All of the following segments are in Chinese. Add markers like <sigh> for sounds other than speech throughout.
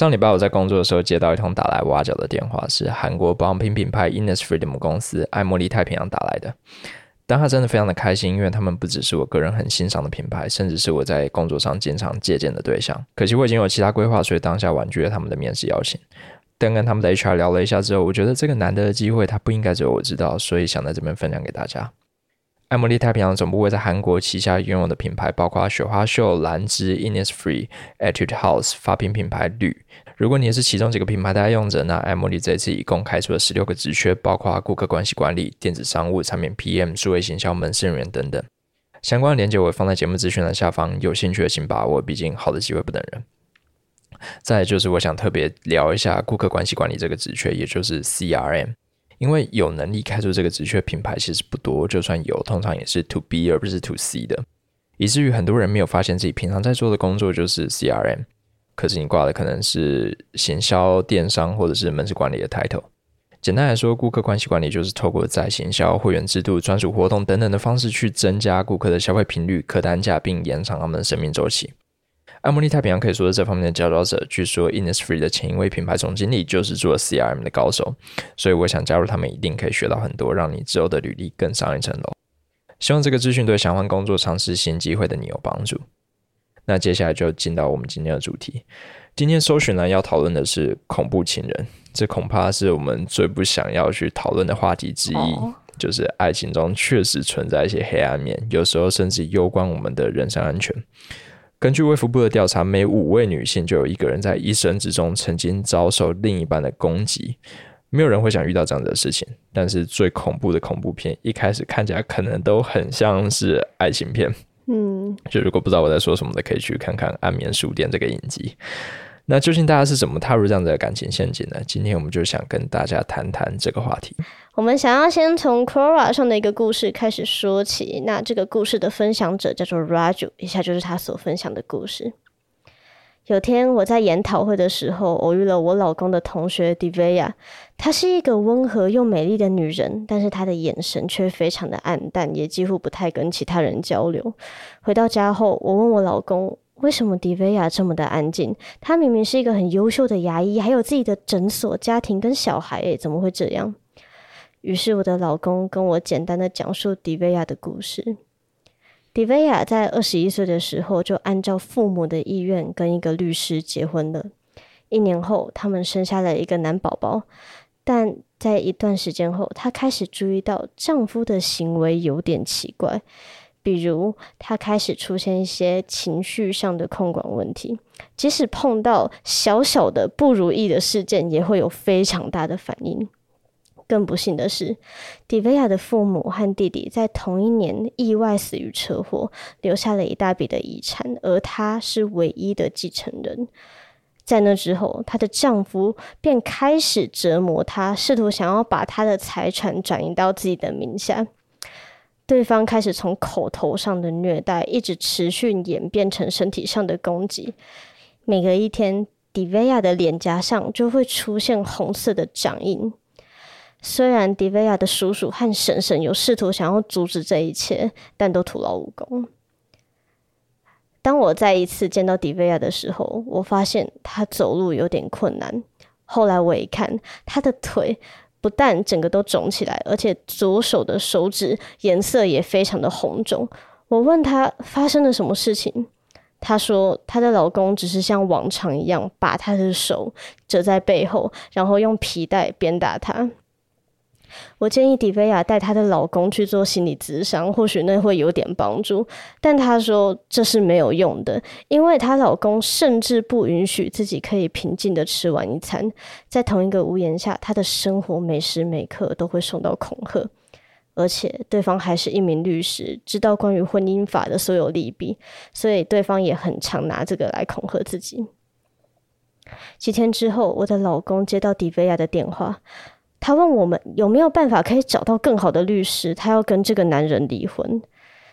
上礼拜我在工作的时候接到一通打来挖角的电话，是韩国保养品品牌 Innis Freedom 公司爱茉莉太平洋打来的。当他真的非常的开心，因为他们不只是我个人很欣赏的品牌，甚至是我在工作上经常借鉴的对象。可惜我已经有其他规划，所以当下婉拒了他们的面试邀请。但跟他们的 HR 聊了一下之后，我觉得这个难得的机会，它不应该只有我知道，所以想在这边分享给大家。爱茉莉太平洋总部位在韩国，旗下拥有的品牌包括雪花秀、兰芝、Innisfree、Etude House、发品品牌绿。如果你也是其中几个品牌的爱用者，那爱茉莉这次一共开出了十六个职缺，包括顾客关系管理、电子商务、产品 PM、数位行销、门市人员等等。相关的链接我会放在节目资讯栏下方，有兴趣的请把握，毕竟好的机会不等人。再就是我想特别聊一下顾客关系管理这个职缺，也就是 CRM。因为有能力开出这个职缺品牌其实不多，就算有，通常也是 to B 而不是 to C 的，以至于很多人没有发现自己平常在做的工作就是 CRM，可是你挂的可能是行销、电商或者是门市管理的 title。简单来说，顾客关系管理就是透过在行销、会员制度、专属活动等等的方式去增加顾客的消费频率、客单价，并延长他们的生命周期。爱茉莉太平洋可以说是这方面的佼佼者。据说 Innisfree 的前一位品牌总经理就是做 CRM 的高手，所以我想加入他们，一定可以学到很多，让你之后的履历更上一层楼。希望这个资讯对想换工作、尝试新机会的你有帮助。那接下来就进到我们今天的主题。今天搜寻呢要讨论的是恐怖情人，这恐怕是我们最不想要去讨论的话题之一。就是爱情中确实存在一些黑暗面，有时候甚至攸关我们的人身安全。根据卫福部的调查，每五位女性就有一个人在一生之中曾经遭受另一半的攻击。没有人会想遇到这样子的事情，但是最恐怖的恐怖片一开始看起来可能都很像是爱情片。嗯，就如果不知道我在说什么的，可以去看看《安眠书店》这个影集。那究竟大家是怎么踏入这样的感情陷阱呢？今天我们就想跟大家谈谈这个话题。我们想要先从 Quora 上的一个故事开始说起。那这个故事的分享者叫做 Raju，以下就是他所分享的故事。有天我在研讨会的时候，偶遇了我老公的同学 Divya。她是一个温和又美丽的女人，但是她的眼神却非常的暗淡，也几乎不太跟其他人交流。回到家后，我问我老公。为什么迪维亚这么的安静？她明明是一个很优秀的牙医，还有自己的诊所、家庭跟小孩，诶，怎么会这样？于是我的老公跟我简单的讲述迪维亚的故事。迪维亚在二十一岁的时候就按照父母的意愿跟一个律师结婚了。一年后，他们生下了一个男宝宝，但在一段时间后，她开始注意到丈夫的行为有点奇怪。比如，他开始出现一些情绪上的控管问题，即使碰到小小的不如意的事件，也会有非常大的反应。更不幸的是，迪维亚的父母和弟弟在同一年意外死于车祸，留下了一大笔的遗产，而她是唯一的继承人。在那之后，她的丈夫便开始折磨她，试图想要把她的财产转移到自己的名下。对方开始从口头上的虐待，一直持续演变成身体上的攻击。每隔一天，迪维亚的脸颊上就会出现红色的掌印。虽然迪维亚的叔叔和婶婶有试图想要阻止这一切，但都徒劳无功。当我再一次见到迪维亚的时候，我发现他走路有点困难。后来我一看，他的腿。不但整个都肿起来，而且左手的手指颜色也非常的红肿。我问她发生了什么事情，她说她的老公只是像往常一样把她的手折在背后，然后用皮带鞭打她。我建议迪菲亚带她的老公去做心理咨商，或许那会有点帮助。但她说这是没有用的，因为她老公甚至不允许自己可以平静的吃完一餐，在同一个屋檐下，她的生活每时每刻都会受到恐吓，而且对方还是一名律师，知道关于婚姻法的所有利弊，所以对方也很常拿这个来恐吓自己。几天之后，我的老公接到迪菲亚的电话。他问我们有没有办法可以找到更好的律师，他要跟这个男人离婚。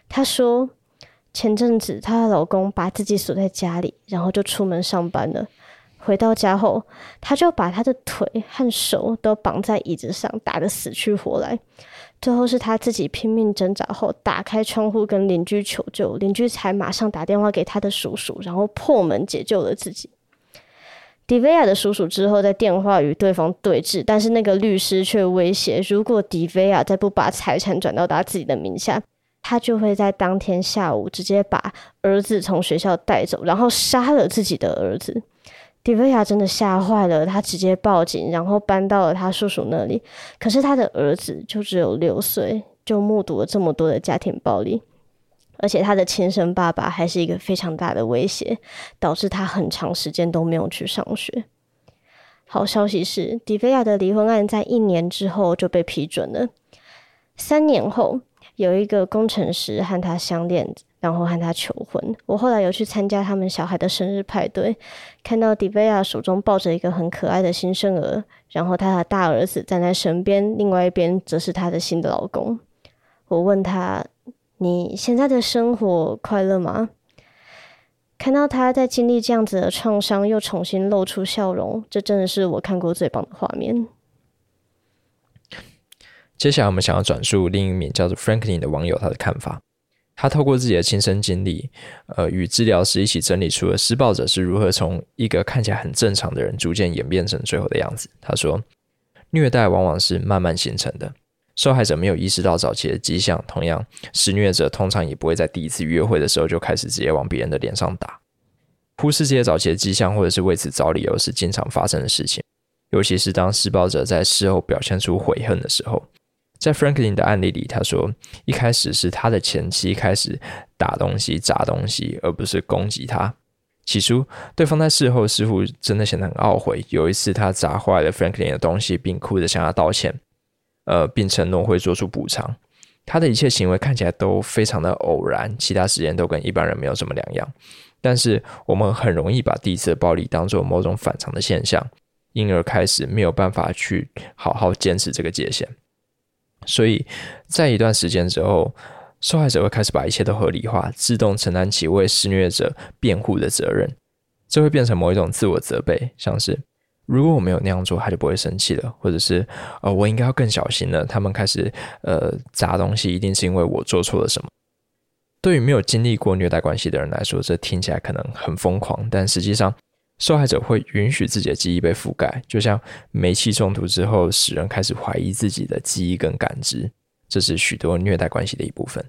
他说，前阵子她的老公把自己锁在家里，然后就出门上班了。回到家后，他就把他的腿和手都绑在椅子上，打得死去活来。最后是他自己拼命挣扎后，打开窗户跟邻居求救，邻居才马上打电话给他的叔叔，然后破门解救了自己。迪维亚的叔叔之后在电话与对方对峙，但是那个律师却威胁，如果迪维亚再不把财产转到他自己的名下，他就会在当天下午直接把儿子从学校带走，然后杀了自己的儿子。迪维亚真的吓坏了，他直接报警，然后搬到了他叔叔那里。可是他的儿子就只有六岁，就目睹了这么多的家庭暴力。而且他的亲生爸爸还是一个非常大的威胁，导致他很长时间都没有去上学。好消息是，迪菲亚的离婚案在一年之后就被批准了。三年后，有一个工程师和他相恋，然后和他求婚。我后来有去参加他们小孩的生日派对，看到迪菲亚手中抱着一个很可爱的新生儿，然后他的大儿子站在身边，另外一边则是他的新的老公。我问他。你现在的生活快乐吗？看到他在经历这样子的创伤，又重新露出笑容，这真的是我看过最棒的画面。接下来，我们想要转述另一名叫做 Franklin 的网友他的看法。他透过自己的亲身经历，呃，与治疗师一起整理出了施暴者是如何从一个看起来很正常的人，逐渐演变成最后的样子。他说：“虐待往往是慢慢形成的。”受害者没有意识到早期的迹象，同样，施虐者通常也不会在第一次约会的时候就开始直接往别人的脸上打。忽视这些早期的迹象，或者是为此找理由，是经常发生的事情。尤其是当施暴者在事后表现出悔恨的时候。在 Franklin 的案例里，他说，一开始是他的前妻开始打东西、砸东西，而不是攻击他。起初，对方在事后似乎真的显得很懊悔。有一次，他砸坏了 Franklin 的东西，并哭着向他道歉。呃，并承诺会做出补偿。他的一切行为看起来都非常的偶然，其他时间都跟一般人没有什么两样。但是我们很容易把第一次的暴力当做某种反常的现象，因而开始没有办法去好好坚持这个界限。所以在一段时间之后，受害者会开始把一切都合理化，自动承担起为施虐者辩护的责任，这会变成某一种自我责备，像是。如果我没有那样做，他就不会生气了，或者是呃，我应该要更小心了。他们开始呃砸东西，一定是因为我做错了什么。对于没有经历过虐待关系的人来说，这听起来可能很疯狂，但实际上，受害者会允许自己的记忆被覆盖，就像煤气中毒之后，使人开始怀疑自己的记忆跟感知，这是许多虐待关系的一部分。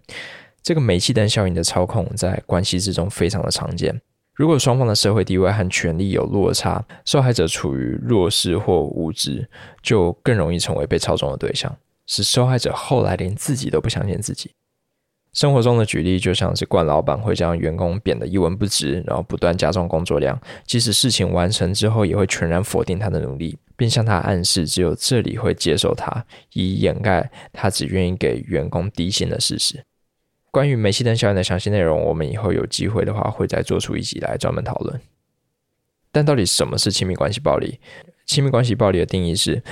这个煤气灯效应的操控在关系之中非常的常见。如果双方的社会地位和权力有落差，受害者处于弱势或无知，就更容易成为被操纵的对象，使受害者后来连自己都不相信自己。生活中的举例就像是冠老板会将员工贬得一文不值，然后不断加重工作量，即使事情完成之后，也会全然否定他的努力，并向他暗示只有这里会接受他，以掩盖他只愿意给员工低薪的事实。关于煤气灯效应的详细内容，我们以后有机会的话会再做出一集来专门讨论。但到底什么是亲密关系暴力？亲密关系暴力的定义是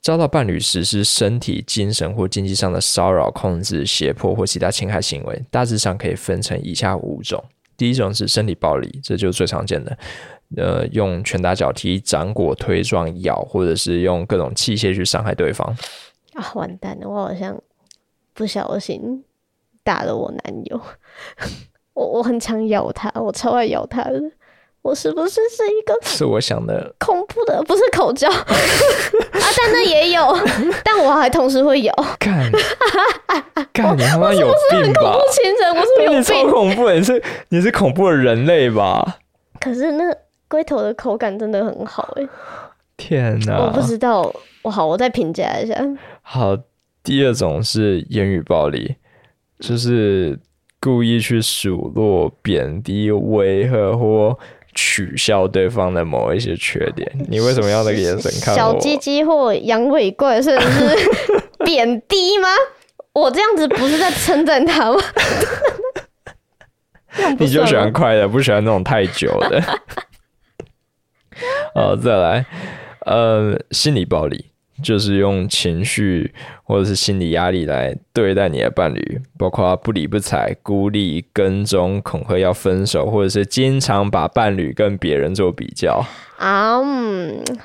遭到伴侣实施身体、精神或经济上的骚扰、控制、胁迫或其他侵害行为。大致上可以分成以下五种：第一种是身体暴力，这就是最常见的，呃，用拳打脚踢、掌掴、推撞、咬，或者是用各种器械去伤害对方。啊，完蛋了！我好像不小心。打了我男友，<laughs> 我我很常咬他，我超爱咬他的。我是不是是一个？是我想的恐怖的，不是口罩 <laughs> 啊，但那也有，但我还同时会咬。干，干你他妈有病吧？恐怖情人，我是有病。超恐怖，你是你是恐怖的人类吧？可是那龟头的口感真的很好哎！天哪！我不知道，我好，我再评价一下。好，第二种是言语暴力。就是故意去数落、贬低、威吓或取笑对方的某一些缺点。<laughs> 你为什么要那个眼神看我？小鸡鸡或阳痿怪，甚至是贬低吗？我这样子不是在称赞他吗？<laughs> 你就喜欢快的，不喜欢那种太久的。<laughs> 好，再来，呃，心理暴力。就是用情绪或者是心理压力来对待你的伴侣，包括不理不睬、孤立、跟踪、恐吓要分手，或者是经常把伴侣跟别人做比较。啊，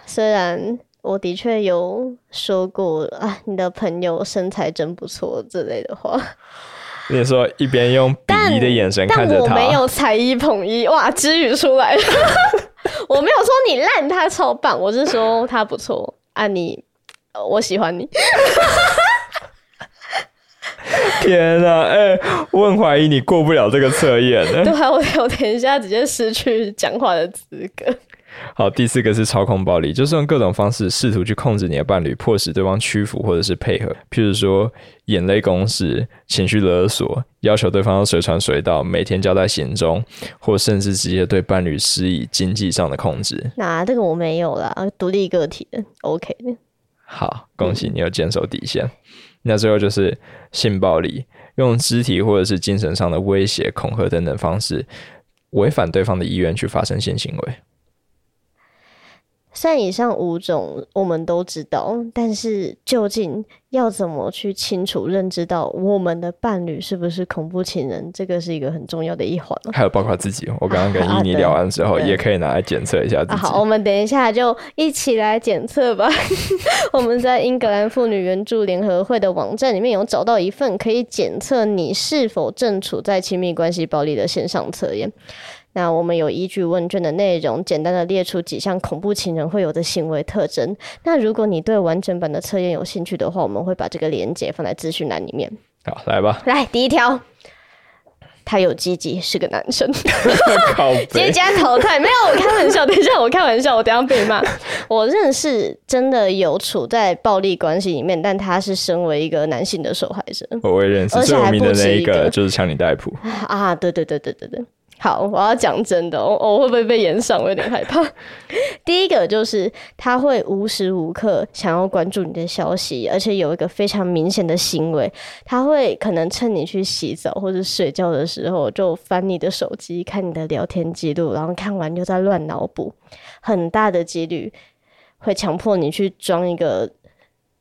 虽然我的确有说过啊，你的朋友身材真不错之类的话。<laughs> 你说一边用鄙夷的眼神看着他，但我没有才艺捧一，哇，之语出来了。<laughs> 我没有说你烂，他超棒，我是说他不错啊你，呃我喜欢你。<laughs> 天哪，哎、我很怀疑你过不了这个测验呢。对啊，我我等一下直接失去讲话的资格。好，第四个是操控暴力，就是用各种方式试图去控制你的伴侣，迫使对方屈服或者是配合。譬如说，眼泪攻势、情绪勒索，要求对方要随传随到，每天交代行踪，或甚至直接对伴侣施以经济上的控制。那这个我没有啦，独立个体的，OK 的。好，恭喜你有坚守底线。那最后就是性暴力，用肢体或者是精神上的威胁、恐吓等等方式，违反对方的意愿去发生性行为。虽然以上五种我们都知道，但是究竟要怎么去清楚认知到我们的伴侣是不是恐怖情人，这个是一个很重要的一环哦。还有包括自己，我刚刚跟啊伊尼对聊完之后，对也可以拿来检测一下自啊，己。好，我们等一下就一起来检测吧。<laughs> 我们在英格兰妇女援助联合会的网站里面有找到一份可以检测你是否正处在亲密关系暴力的线上测验。那我们有依据问卷的内容，简单的列出几项恐怖情人会有的行为特征。那如果你对完整版的测验有兴趣的话，我们会把这个链接放在资讯栏里面。好，来吧，来，第一条，他有鸡鸡，是个男生。<laughs> 直接加淘汰，没有，我开玩笑。等一下，我开玩笑，我等一下被骂。我认识真的有处在暴力关系里面，但他是身为一个男性的受害者我也认识而且还不止那一个一个就是强尼戴普，啊！对对对对对对。好，我要讲真的，我我会不会被延上？我有点害怕。<laughs> 第一个就是他会无时无刻想要关注你的消息，而且有一个非常明显的行为，他会可能趁你去洗澡或者睡觉的时候，就翻你的手机看你的聊天记录，然后看完又在乱脑补，很大的几率会强迫你去装一个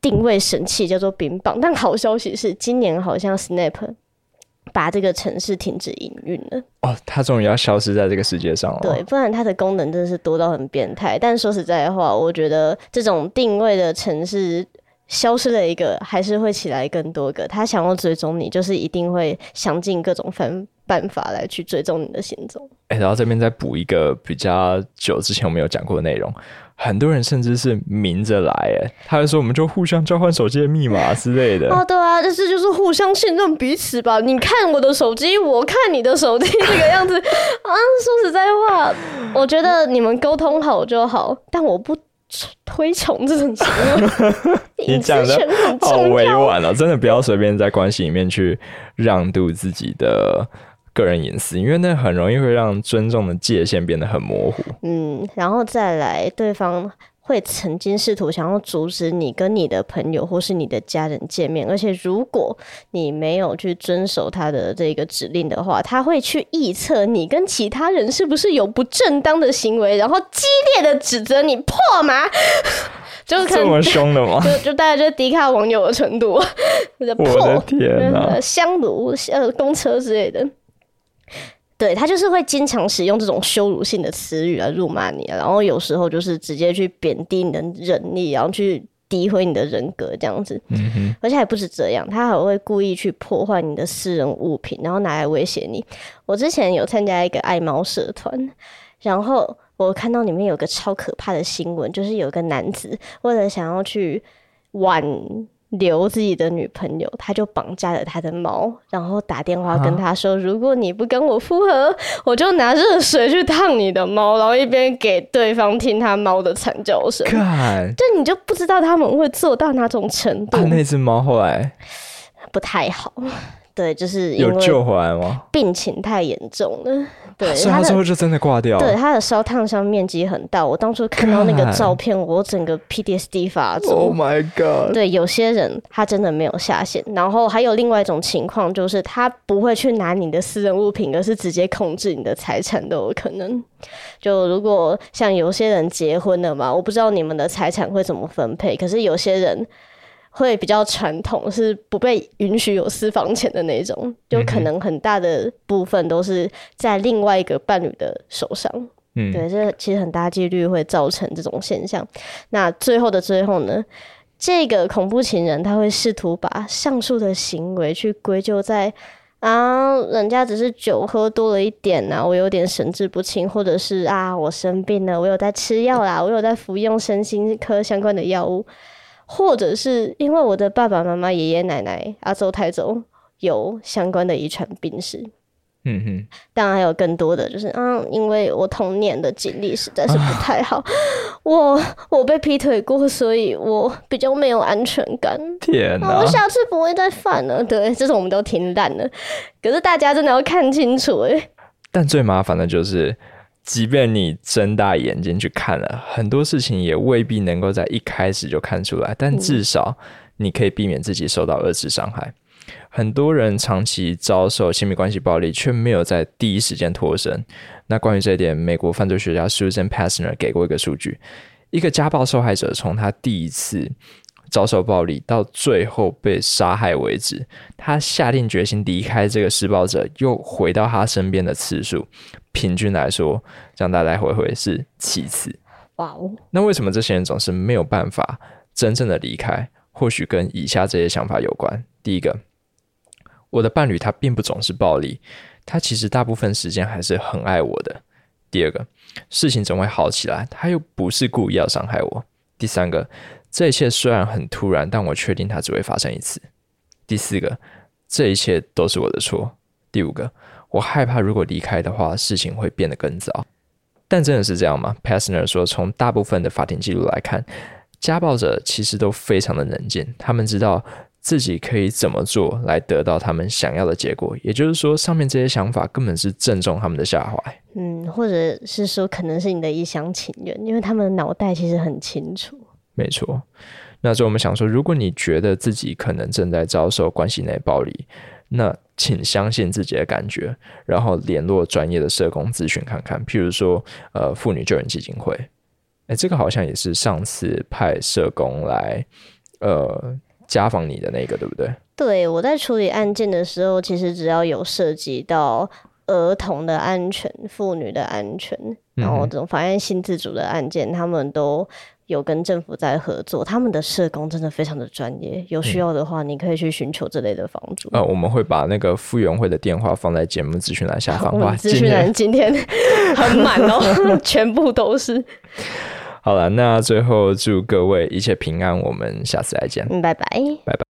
定位神器，叫做冰棒。但好消息是，今年好像 Snap 把这个城市停止营运了。哦，它终于要消失在这个世界上了。对，，不然它的功能真的是多到很变态。但说实在的话，我觉得这种定位的城市消失了一个，还是会起来更多个。他想要追踪你，就是一定会想尽各种方办法来去追踪你的行踪。哎、然后这边再补一个比较久之前我们有讲过的内容，很多人甚至是明着来，哎，他会说我们就互相交换手机的密码之类的。哦，对啊，但是就是互相信任彼此吧。你看我的手机，我看你的手机，这个样子啊。说实在话，<laughs> 我觉得你们沟通好就好，但我不推崇这种行为。<laughs> 你讲的好。委婉哦，真的不要随便在关系里面去让渡自己的个人隐私，因为那很容易会让尊重的界限变得很模糊。嗯，然后再来，对方会曾经试图想要阻止你跟你的朋友或是你的家人见面，而且如果你没有去遵守他的这个指令的话，他会去臆测你跟其他人是不是有不正当的行为，然后激烈的指责你 <laughs> 破麻，就是这么凶的吗？就就大概就是迪卡网友的程度，就 <laughs> 是我的破天香炉、呃公车之类的。对他就是会经常使用这种羞辱性的词语来辱骂你，然后有时候就是直接去贬低你的人力，然后去诋毁你的人格这样子。嗯，而且还不止这样，他还会故意去破坏你的私人物品，然后拿来威胁你。我之前有参加一个爱猫社团，然后我看到里面有个超可怕的新闻，就是有个男子为了想要去挽留自己的女朋友，他就绑架了他的猫，然后打电话跟他说：“如果你不跟我复合，我就拿热水去烫你的猫。”然后一边给对方听他猫的惨叫声。看，就你就不知道他们会做到哪种程度。啊，那只猫后来不太好。对，就是因为有救回来吗？病情太严重了。对，所以他最后就真的挂掉了。对他的烧烫伤面积很大。我当初看到那个照片，我整个 PTSD 发作。Oh my god！对，有些人他真的没有下线，然后还有另外一种情况，就是他不会去拿你的私人物品，而是直接控制你的财产都有可能。就如果像有些人结婚了嘛，我不知道你们的财产会怎么分配，可是有些人会比较传统，是不被允许有私房钱的那种，就可能很大的部分都是在另外一个伴侣的手上。嗯，对，这其实很大几率会造成这种现象。那最后的最后呢，这个恐怖情人他会试图把上述的行为去归咎在，啊，人家只是酒喝多了一点呐，我有点神志不清，或者是啊，我生病了，我有在吃药啦，我有在服用身心科相关的药物，或者是因为我的爸爸妈妈、爷爷奶奶、阿周、太周有相关的遗传病史。嗯哼，当然还有更多的，就是嗯，因为我童年的经历实在是不太好，我我被劈腿过，所以我比较没有安全感。天哪！我下次不会再犯了。对，这种我们都听烂了。可是大家真的要看清楚哎。但最麻烦的就是，即便你睁大眼睛去看了很多事情，也未必能够在一开始就看出来。但至少你可以避免自己受到二次伤害。很多人长期遭受亲密关系暴力，却没有在第一时间脱身。那关于这一点，美国犯罪学家 Susan Passner 给过一个数据：一个家暴受害者从他第一次遭受暴力到最后被杀害为止，他下定决心离开这个施暴者，又回到他身边的次数，平均来说，这样来来回回是七次。哇哦！那为什么这些人总是没有办法真正的离开？或许跟以下这些想法有关。第一个。我的伴侣他并不总是暴力，他其实大部分时间还是很爱我的。第二个，事情总会好起来，他又不是故意要伤害我。第三个，这一切虽然很突然，但我确定它只会发生一次。第四个，这一切都是我的错。第五个，我害怕如果离开的话，事情会变得更糟。但真的是这样吗？Passner 说，从大部分的法庭记录来看，家暴者其实都非常的冷静，他们知道。自己可以怎么做来得到他们想要的结果？也就是说，上面这些想法根本是正中他们的下怀。嗯，或者是说，可能是你的一厢情愿，因为他们的脑袋其实很清楚。没错。那所以我们想说，如果你觉得自己可能正在遭受关系内暴力，那请相信自己的感觉，然后联络专业的社工咨询看看。譬如说，呃，妇女救援基金会。哎，这个好像也是上次派社工来，呃。家访你的那个对不对？对，我在处理案件的时候，其实只要有涉及到儿童的安全、妇女的安全，然后这种法院性自主的案件，他们都有跟政府在合作。他们的社工真的非常的专业，有需要的话，你可以去寻求这类的帮助。呃，我们会把那个傅园会的电话放在节目资讯栏下方。哇，资讯栏今天 <laughs> 很满哦，<laughs> 全部都是。好了，那最后祝各位一切平安，我们下次再见。嗯，拜拜，拜拜。